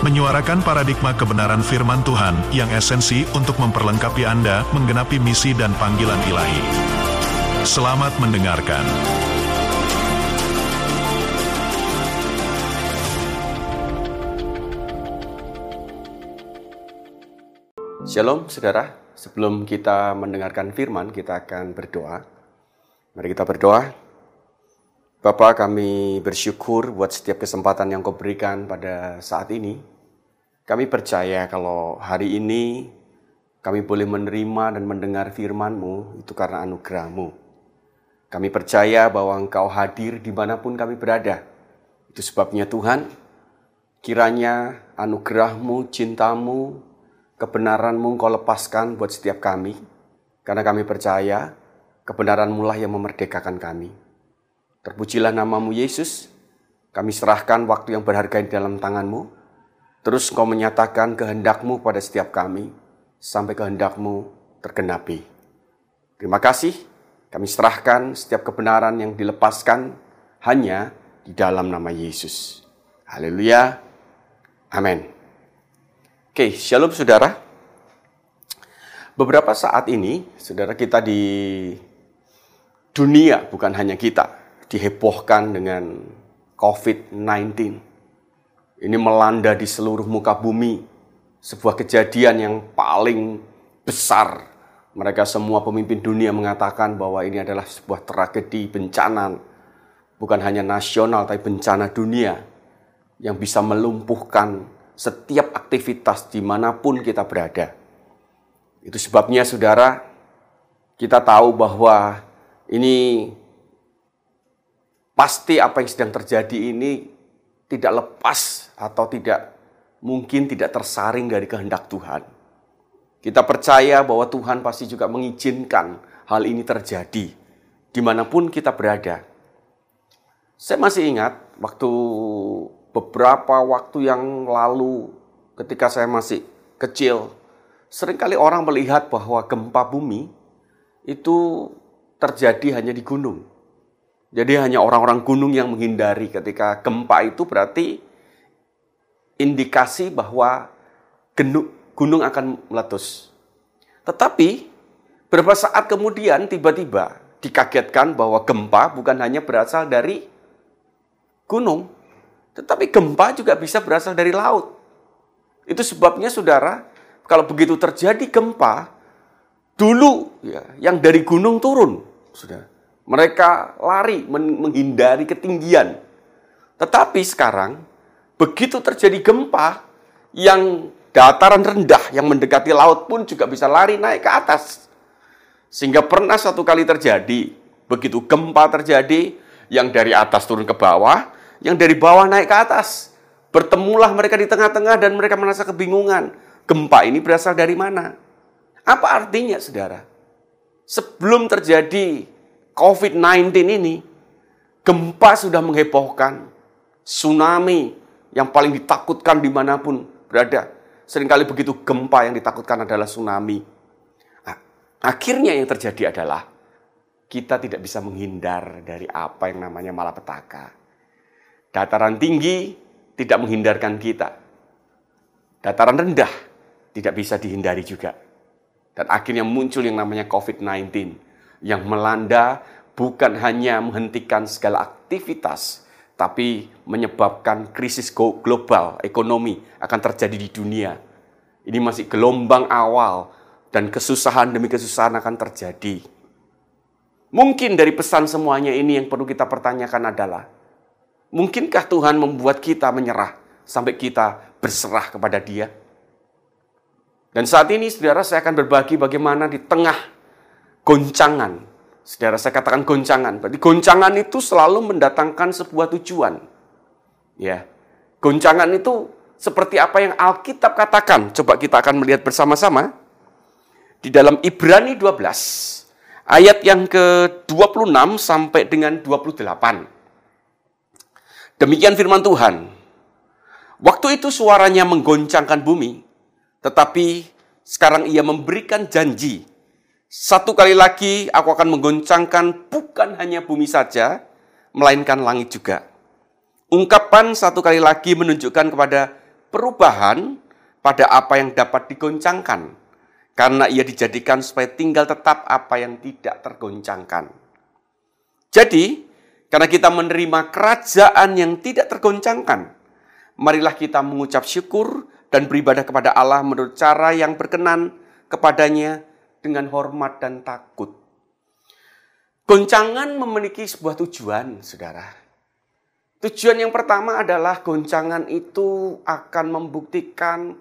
menyuarakan paradigma kebenaran firman Tuhan yang esensi untuk memperlengkapi Anda menggenapi misi dan panggilan ilahi. Selamat mendengarkan. Shalom saudara, sebelum kita mendengarkan firman, kita akan berdoa. Mari kita berdoa. Bapak kami bersyukur buat setiap kesempatan yang kau berikan pada saat ini. Kami percaya kalau hari ini kami boleh menerima dan mendengar firman-Mu itu karena anugerah-Mu. Kami percaya bahwa Engkau hadir di mana pun kami berada. Itu sebabnya Tuhan, kiranya anugerah-Mu, cinta-Mu, kebenaran-Mu Engkau lepaskan buat setiap kami. Karena kami percaya kebenaran-Mu lah yang memerdekakan kami. Terpujilah namamu Yesus. Kami serahkan waktu yang berharga di dalam tanganmu. Terus kau menyatakan kehendakmu pada setiap kami. Sampai kehendakmu tergenapi. Terima kasih. Kami serahkan setiap kebenaran yang dilepaskan hanya di dalam nama Yesus. Haleluya. Amin. Oke, shalom saudara. Beberapa saat ini, saudara kita di dunia, bukan hanya kita, dihebohkan dengan COVID-19. Ini melanda di seluruh muka bumi, sebuah kejadian yang paling besar. Mereka semua pemimpin dunia mengatakan bahwa ini adalah sebuah tragedi bencana, bukan hanya nasional, tapi bencana dunia yang bisa melumpuhkan setiap aktivitas di mana pun kita berada. Itu sebabnya saudara, kita tahu bahwa ini pasti apa yang sedang terjadi ini tidak lepas atau tidak mungkin tidak tersaring dari kehendak Tuhan. Kita percaya bahwa Tuhan pasti juga mengizinkan hal ini terjadi di mana pun kita berada. Saya masih ingat waktu beberapa waktu yang lalu ketika saya masih kecil, sering kali orang melihat bahwa gempa bumi itu terjadi hanya di gunung. Jadi hanya orang-orang gunung yang menghindari ketika gempa itu berarti indikasi bahwa gunung akan meletus. Tetapi beberapa saat kemudian tiba-tiba dikagetkan bahwa gempa bukan hanya berasal dari gunung, tetapi gempa juga bisa berasal dari laut. Itu sebabnya saudara, kalau begitu terjadi gempa, dulu ya, yang dari gunung turun, sudah mereka lari menghindari ketinggian. Tetapi sekarang, begitu terjadi gempa yang dataran rendah yang mendekati laut pun juga bisa lari naik ke atas. Sehingga pernah satu kali terjadi, begitu gempa terjadi, yang dari atas turun ke bawah, yang dari bawah naik ke atas. Bertemulah mereka di tengah-tengah dan mereka merasa kebingungan. Gempa ini berasal dari mana? Apa artinya, saudara? Sebelum terjadi COVID-19 ini, gempa sudah menghebohkan, tsunami yang paling ditakutkan di mana pun berada. Seringkali begitu gempa yang ditakutkan adalah tsunami. Nah, akhirnya yang terjadi adalah kita tidak bisa menghindar dari apa yang namanya malapetaka. Dataran tinggi tidak menghindarkan kita. Dataran rendah tidak bisa dihindari juga. Dan akhirnya muncul yang namanya COVID-19 yang melanda bukan hanya menghentikan segala aktivitas, tapi menyebabkan krisis global ekonomi akan terjadi di dunia. Ini masih gelombang awal dan kesusahan demi kesusahan akan terjadi. Mungkin dari pesan semuanya ini yang perlu kita pertanyakan adalah, mungkinkah Tuhan membuat kita menyerah sampai kita berserah kepada Dia? Dan saat ini, saudara, saya akan berbagi bagaimana di tengah goncangan. Saudara, saya katakan goncangan. Berarti goncangan itu selalu mendatangkan sebuah tujuan. Ya. Goncangan itu seperti apa yang Alkitab katakan. Coba kita akan melihat bersama-sama. di dalam Ibrani 12 ayat yang ke-26 sampai dengan 28. Demikian firman Tuhan. Waktu itu suaranya menggoncangkan bumi, tetapi sekarang ia memberikan janji. Satu kali lagi aku akan menggoncangkan bukan hanya bumi saja, melainkan langit juga. Ungkapan satu kali lagi menunjukkan kepada perubahan pada apa yang dapat digoncangkan karena ia dijadikan supaya tinggal tetap apa yang tidak tergoncangkan. Jadi, karena kita menerima kerajaan yang tidak tergoncangkan, marilah kita mengucap syukur dan beribadah kepada Allah menurut cara yang berkenan kepadanya dengan hormat dan takut. Goncangan memiliki sebuah tujuan, saudara. Tujuan yang pertama adalah goncangan itu akan membuktikan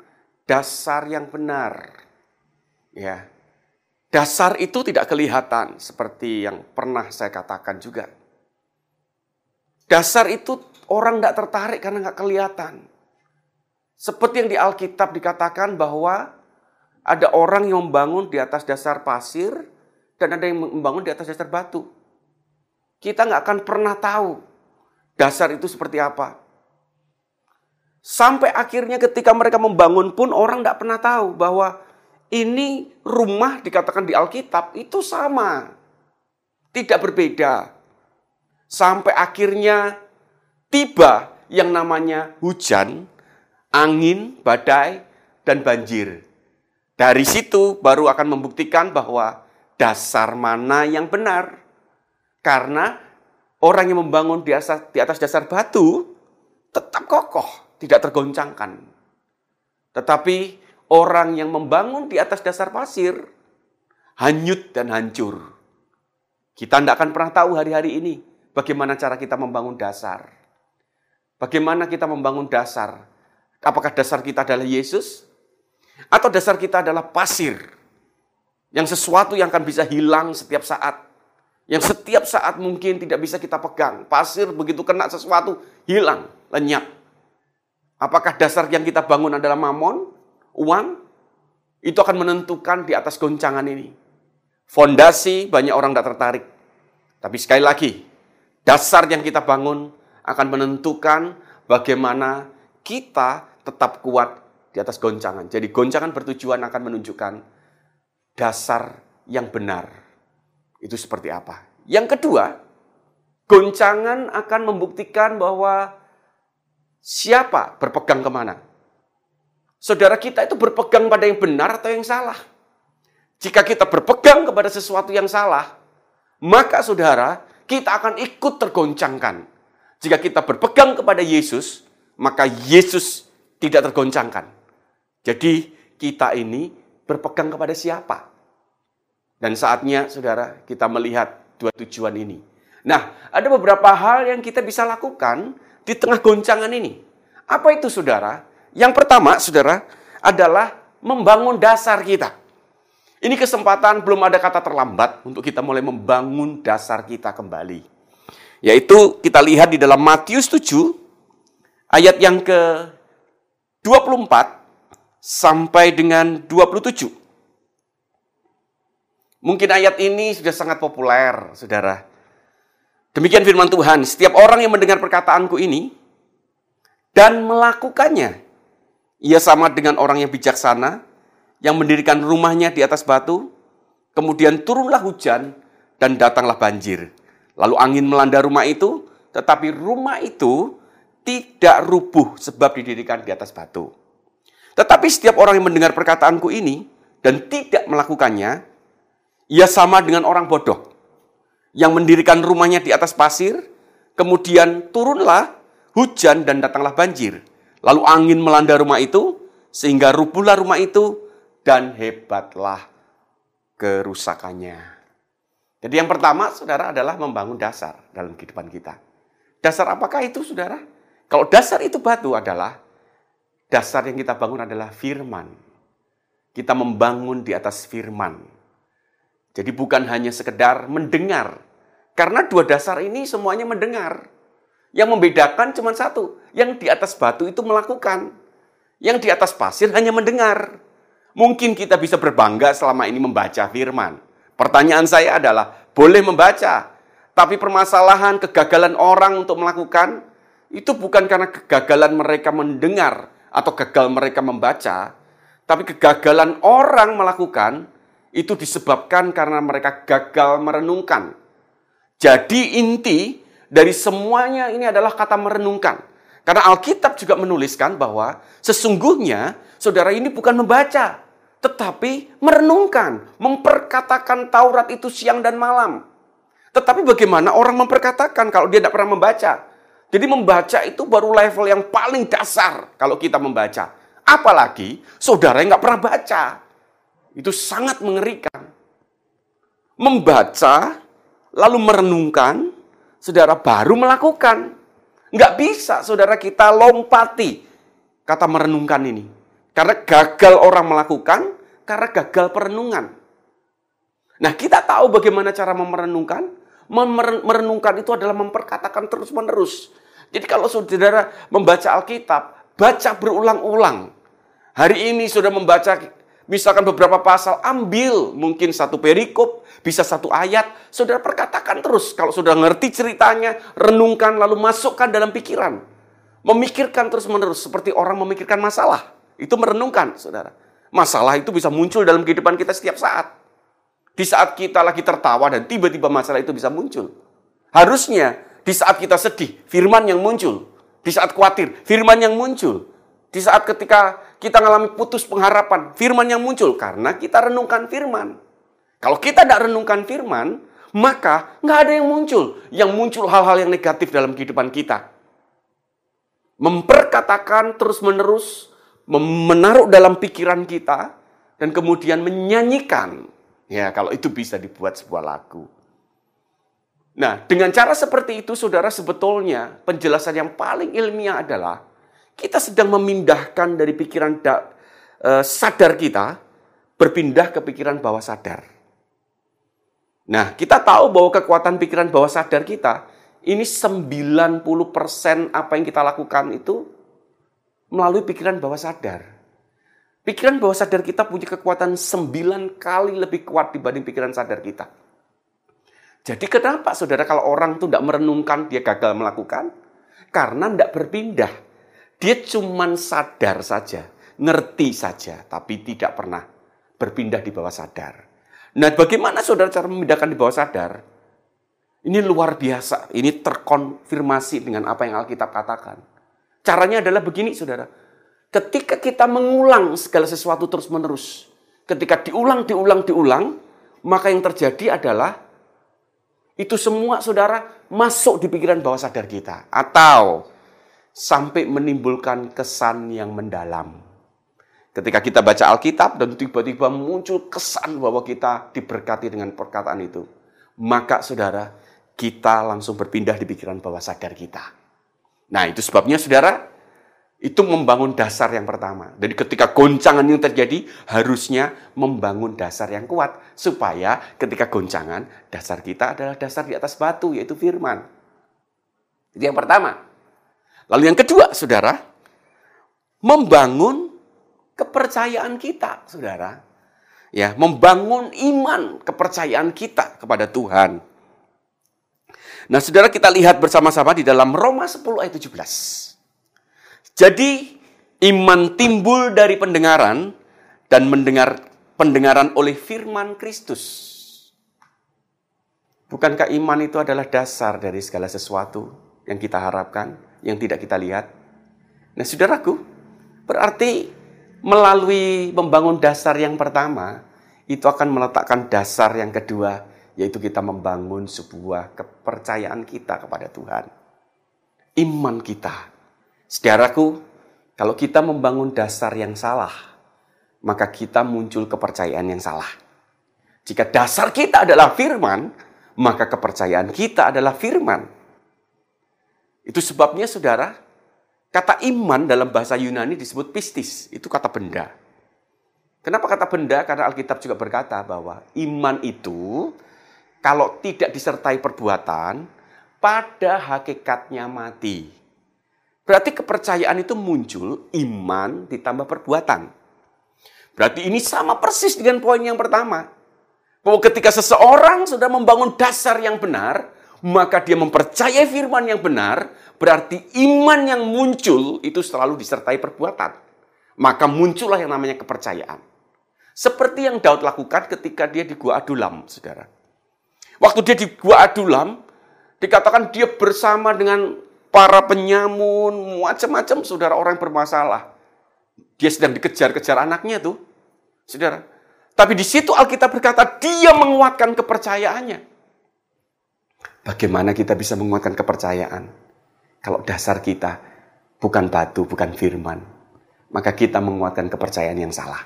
dasar yang benar. Ya. Dasar itu tidak kelihatan seperti yang pernah saya katakan juga. Dasar itu orang tidak tertarik karena nggak kelihatan. Seperti yang di Alkitab dikatakan bahwa ada orang yang membangun di atas dasar pasir dan ada yang membangun di atas dasar batu. Kita nggak akan pernah tahu dasar itu seperti apa. Sampai akhirnya ketika mereka membangun pun orang tidak pernah tahu bahwa ini rumah dikatakan di Alkitab itu sama. Tidak berbeda. Sampai akhirnya tiba yang namanya hujan, angin, badai, dan banjir. Dari situ baru akan membuktikan bahwa dasar mana yang benar. Karena orang yang membangun di atas, di atas dasar batu tetap kokoh, tidak tergoncangkan. Tetapi orang yang membangun di atas dasar pasir hanyut dan hancur. Kita tidak akan pernah tahu hari-hari ini bagaimana cara kita membangun dasar. Bagaimana kita membangun dasar? Apakah dasar kita adalah Yesus? Atau dasar kita adalah pasir? Yang sesuatu yang akan bisa hilang setiap saat. Yang setiap saat mungkin tidak bisa kita pegang. Pasir begitu kena sesuatu, hilang, lenyap. Apakah dasar yang kita bangun adalah mamon? uang, itu akan menentukan di atas goncangan ini. Fondasi banyak orang tidak tertarik. Tapi sekali lagi, dasar yang kita bangun akan menentukan bagaimana kita tetap kuat di atas goncangan. Jadi goncangan bertujuan akan menunjukkan dasar yang benar. Itu seperti apa? Yang kedua, goncangan akan membuktikan bahwa siapa berpegang ke mana saudara kita itu berpegang pada yang benar atau yang salah. Jika kita berpegang kepada sesuatu yang salah, maka saudara, kita akan ikut tergoncangkan. Jika kita berpegang kepada Yesus, maka Yesus tidak tergoncangkan. Jadi, kita ini berpegang kepada siapa? Dan saatnya, saudara, kita melihat dua tujuan ini. Nah, ada beberapa hal yang kita bisa lakukan di tengah goncangan ini. Apa itu, saudara? Yang pertama, saudara, adalah membangun dasar kita. Ini kesempatan belum ada kata terlambat untuk kita mulai membangun dasar kita kembali. Yaitu kita lihat di dalam Matius 7 ayat yang ke 24 sampai dengan 27. Mungkin ayat ini sudah sangat populer, Saudara. Demikian firman Tuhan, setiap orang yang mendengar perkataanku ini dan melakukannya, ia sama dengan orang yang bijaksana yang mendirikan rumahnya di atas batu, kemudian turunlah hujan dan datanglah banjir. Lalu angin melanda rumah itu, tetapi rumah itu tidak rubuh sebab didirikan di atas batu. Tetapi setiap orang yang mendengar perkataanku ini dan tidak melakukannya, ia sama dengan orang bodoh yang mendirikan rumahnya di atas pasir, kemudian turunlah hujan dan datanglah banjir. Lalu angin melanda rumah itu, sehingga rubuhlah rumah itu, dan hebatlah kerusakannya. Jadi yang pertama, saudara, adalah membangun dasar dalam kehidupan kita. Dasar apakah itu, saudara? Kalau dasar itu batu adalah, dasar yang kita bangun adalah firman. Kita membangun di atas firman. Jadi bukan hanya sekedar mendengar. Karena dua dasar ini semuanya mendengar. Yang membedakan cuma satu. Yang di atas batu itu melakukan. Yang di atas pasir hanya mendengar. Mungkin kita bisa berbangga selama ini membaca firman. Pertanyaan saya adalah, boleh membaca, tapi permasalahan kegagalan orang untuk melakukan itu bukan karena kegagalan mereka mendengar atau gagal mereka membaca, tapi kegagalan orang melakukan itu disebabkan karena mereka gagal merenungkan. Jadi inti dari semuanya ini adalah kata merenungkan. Karena Alkitab juga menuliskan bahwa sesungguhnya saudara ini bukan membaca, tetapi merenungkan, memperkatakan Taurat itu siang dan malam. Tetapi bagaimana orang memperkatakan kalau dia tidak pernah membaca? Jadi membaca itu baru level yang paling dasar kalau kita membaca. Apalagi saudara yang nggak pernah baca. Itu sangat mengerikan. Membaca, lalu merenungkan, saudara baru melakukan. Nggak bisa saudara kita lompati kata merenungkan ini. Karena gagal orang melakukan, karena gagal perenungan. Nah, kita tahu bagaimana cara memerenungkan. Merenungkan itu adalah memperkatakan terus-menerus. Jadi kalau saudara membaca Alkitab, baca berulang-ulang. Hari ini sudah membaca misalkan beberapa pasal, ambil mungkin satu perikop, bisa satu ayat, saudara perkatakan terus. Kalau sudah ngerti ceritanya, renungkan lalu masukkan dalam pikiran. Memikirkan terus-menerus seperti orang memikirkan masalah. Itu merenungkan, saudara. Masalah itu bisa muncul dalam kehidupan kita setiap saat. Di saat kita lagi tertawa dan tiba-tiba masalah itu bisa muncul. Harusnya di saat kita sedih, firman yang muncul. Di saat khawatir, firman yang muncul. Di saat ketika kita mengalami putus pengharapan, firman yang muncul. Karena kita renungkan firman. Kalau kita tidak renungkan firman, maka nggak ada yang muncul. Yang muncul hal-hal yang negatif dalam kehidupan kita. Memperkatakan terus-menerus menaruh dalam pikiran kita dan kemudian menyanyikan. Ya, kalau itu bisa dibuat sebuah lagu. Nah, dengan cara seperti itu, saudara, sebetulnya penjelasan yang paling ilmiah adalah kita sedang memindahkan dari pikiran da, uh, sadar kita berpindah ke pikiran bawah sadar. Nah, kita tahu bahwa kekuatan pikiran bawah sadar kita ini 90% apa yang kita lakukan itu melalui pikiran bawah sadar. Pikiran bawah sadar kita punya kekuatan sembilan kali lebih kuat dibanding pikiran sadar kita. Jadi kenapa saudara kalau orang itu tidak merenungkan dia gagal melakukan? Karena tidak berpindah. Dia cuma sadar saja, ngerti saja, tapi tidak pernah berpindah di bawah sadar. Nah bagaimana saudara cara memindahkan di bawah sadar? Ini luar biasa, ini terkonfirmasi dengan apa yang Alkitab katakan. Caranya adalah begini, saudara. Ketika kita mengulang segala sesuatu terus-menerus, ketika diulang, diulang, diulang, maka yang terjadi adalah itu semua, saudara, masuk di pikiran bawah sadar kita. Atau sampai menimbulkan kesan yang mendalam. Ketika kita baca Alkitab dan tiba-tiba muncul kesan bahwa kita diberkati dengan perkataan itu, maka saudara, kita langsung berpindah di pikiran bawah sadar kita. Nah, itu sebabnya saudara, itu membangun dasar yang pertama. Jadi ketika goncangan yang terjadi, harusnya membangun dasar yang kuat. Supaya ketika goncangan, dasar kita adalah dasar di atas batu, yaitu firman. Itu yang pertama. Lalu yang kedua, saudara, membangun kepercayaan kita, saudara. Ya, membangun iman kepercayaan kita kepada Tuhan. Nah, saudara kita lihat bersama-sama di dalam Roma 10 ayat 17. Jadi, iman timbul dari pendengaran dan mendengar pendengaran oleh firman Kristus. Bukankah iman itu adalah dasar dari segala sesuatu yang kita harapkan, yang tidak kita lihat? Nah, saudaraku, berarti melalui membangun dasar yang pertama, itu akan meletakkan dasar yang kedua, yaitu kita membangun sebuah kepercayaan kita kepada Tuhan. Iman kita. Saudaraku, kalau kita membangun dasar yang salah, maka kita muncul kepercayaan yang salah. Jika dasar kita adalah firman, maka kepercayaan kita adalah firman. Itu sebabnya saudara, kata iman dalam bahasa Yunani disebut pistis, itu kata benda. Kenapa kata benda? Karena Alkitab juga berkata bahwa iman itu kalau tidak disertai perbuatan, pada hakikatnya mati. Berarti kepercayaan itu muncul iman ditambah perbuatan. Berarti ini sama persis dengan poin yang pertama. Bahwa ketika seseorang sudah membangun dasar yang benar, maka dia mempercayai firman yang benar, berarti iman yang muncul itu selalu disertai perbuatan. Maka muncullah yang namanya kepercayaan. Seperti yang Daud lakukan ketika dia di Gua Adulam, saudara. Waktu dia di Gua Adulam, dikatakan dia bersama dengan para penyamun, macam-macam saudara orang bermasalah. Dia sedang dikejar-kejar anaknya tuh. Saudara. Tapi di situ Alkitab berkata dia menguatkan kepercayaannya. Bagaimana kita bisa menguatkan kepercayaan? Kalau dasar kita bukan batu, bukan firman. Maka kita menguatkan kepercayaan yang salah.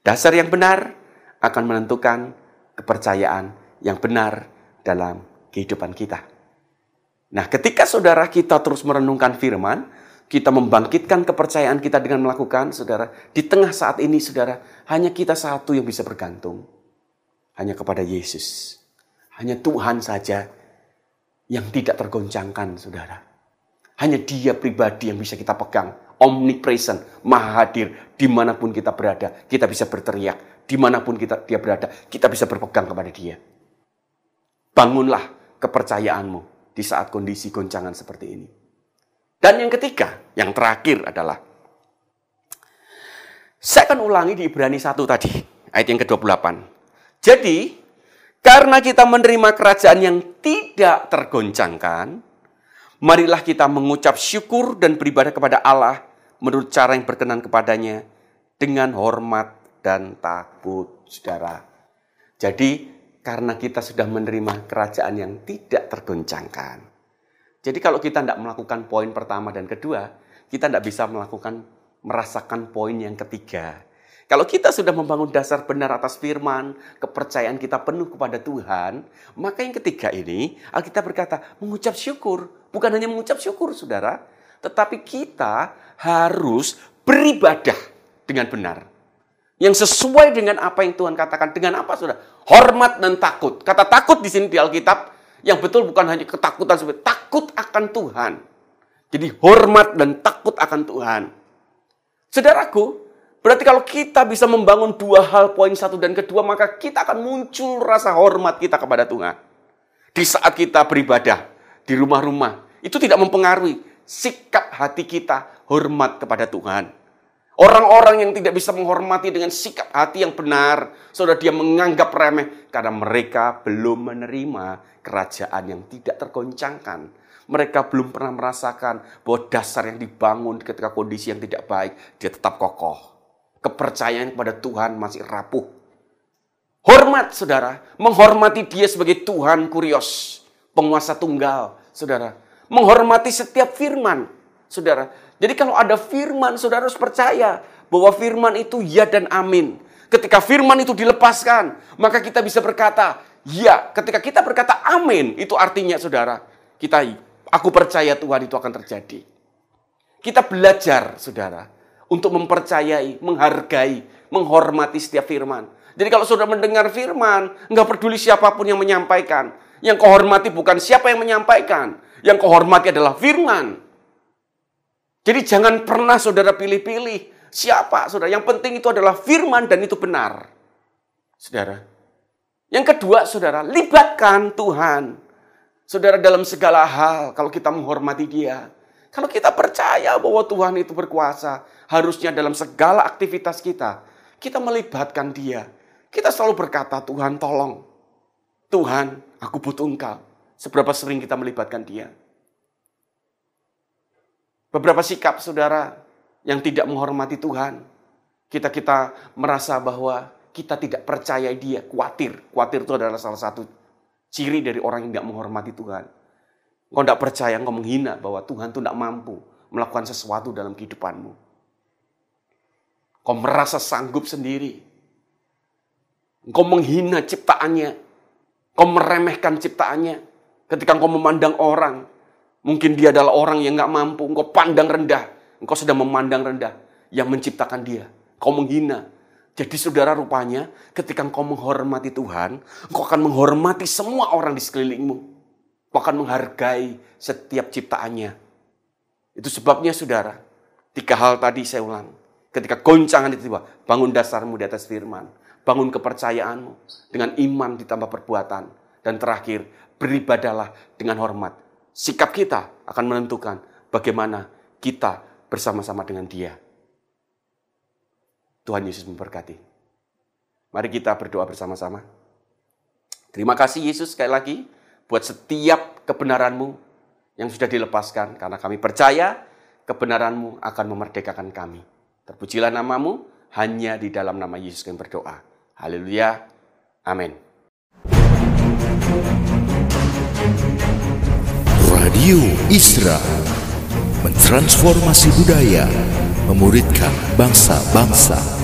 Dasar yang benar akan menentukan kepercayaan yang benar dalam kehidupan kita. Nah, ketika saudara kita terus merenungkan firman, kita membangkitkan kepercayaan kita dengan melakukan, saudara, di tengah saat ini, saudara, hanya kita satu yang bisa bergantung. Hanya kepada Yesus. Hanya Tuhan saja yang tidak tergoncangkan, saudara. Hanya dia pribadi yang bisa kita pegang. Omnipresent, maha hadir, di mana pun kita berada, kita bisa berteriak. Di mana pun kita, dia berada, kita bisa berpegang kepada dia. Bangunlah kepercayaanmu di saat kondisi goncangan seperti ini. Dan yang ketiga, yang terakhir adalah saya akan ulangi di Ibrani 1 tadi, ayat yang ke-28. Jadi, karena kita menerima kerajaan yang tidak tergoncangkan, marilah kita mengucap syukur dan beribadah kepada Allah menurut cara yang berkenan kepadanya dengan hormat dan takut, saudara. Jadi, karena kita sudah menerima kerajaan yang tidak tergoncangkan. Jadi kalau kita tidak melakukan poin pertama dan kedua, kita tidak bisa melakukan merasakan poin yang ketiga. Kalau kita sudah membangun dasar benar atas firman, kepercayaan kita penuh kepada Tuhan, maka yang ketiga ini Alkitab berkata mengucap syukur. Bukan hanya mengucap syukur, saudara, tetapi kita harus beribadah dengan benar. Yang sesuai dengan apa yang Tuhan katakan. Dengan apa, saudara? Hormat dan takut. Kata takut di sini di Alkitab, yang betul bukan hanya ketakutan, seperti takut akan Tuhan. Jadi hormat dan takut akan Tuhan. Saudaraku, berarti kalau kita bisa membangun dua hal, poin satu dan kedua, maka kita akan muncul rasa hormat kita kepada Tuhan. Di saat kita beribadah, di rumah-rumah, itu tidak mempengaruhi sikap hati kita hormat kepada Tuhan. Orang-orang yang tidak bisa menghormati dengan sikap hati yang benar, saudara dia menganggap remeh karena mereka belum menerima kerajaan yang tidak tergoncangkan. Mereka belum pernah merasakan bahwa dasar yang dibangun ketika kondisi yang tidak baik, dia tetap kokoh. Kepercayaan kepada Tuhan masih rapuh. Hormat, saudara. Menghormati dia sebagai Tuhan kurios. Penguasa tunggal, saudara. Menghormati setiap firman, saudara. Jadi kalau ada firman, saudara harus percaya bahwa firman itu ya dan amin. Ketika firman itu dilepaskan, maka kita bisa berkata, ya. Ketika kita berkata amin, itu artinya saudara, kita aku percaya Tuhan itu akan terjadi. Kita belajar, saudara, untuk mempercayai, menghargai, menghormati setiap firman. Jadi kalau sudah mendengar firman, nggak peduli siapa pun yang menyampaikan. Yang kehormati bukan siapa yang menyampaikan. Yang kehormati adalah firman. Jadi jangan pernah saudara pilih-pilih siapa saudara. Yang penting itu adalah firman dan itu benar. Saudara. Yang kedua saudara, libatkan Tuhan. Saudara dalam segala hal kalau kita menghormati dia. Kalau kita percaya bahwa Tuhan itu berkuasa, harusnya dalam segala aktivitas kita, kita melibatkan dia. Kita selalu berkata, Tuhan tolong. Tuhan, aku butuh engkau. Seberapa sering kita melibatkan dia. Beberapa sikap saudara yang tidak menghormati Tuhan. Kita-kita merasa bahwa kita tidak percaya dia, khawatir. Khawatir itu adalah salah satu ciri dari orang yang tidak menghormati Tuhan. Kau tidak percaya, kau menghina bahwa Tuhan itu tidak mampu melakukan sesuatu dalam kehidupanmu. Kau merasa sanggup sendiri. Kau menghina ciptaannya. Kau meremehkan ciptaannya. Ketika kau memandang orang, Mungkin dia adalah orang yang gak mampu. Engkau pandang rendah. Engkau sedang memandang rendah yang menciptakan dia. Kau menghina. Jadi saudara rupanya ketika engkau menghormati Tuhan, engkau akan menghormati semua orang di sekelilingmu. Engkau akan menghargai setiap ciptaannya. Itu sebabnya saudara, tiga hal tadi saya ulang. Ketika goncangan itu tiba, bangun dasarmu di atas firman. Bangun kepercayaanmu dengan iman ditambah perbuatan. Dan terakhir, beribadalah dengan hormat. Sikap kita akan menentukan bagaimana kita bersama-sama dengan dia. Tuhan Yesus memberkati. Mari kita berdoa bersama-sama. Terima kasih Yesus sekali lagi buat setiap kebenaranmu yang sudah dilepaskan. Karena kami percaya kebenaranmu akan memerdekakan kami. Terpujilah namamu, hanya di dalam nama Yesus kami berdoa. Haleluya. Amin. Radio Isra mentransformasi budaya, memuridkan bangsa-bangsa.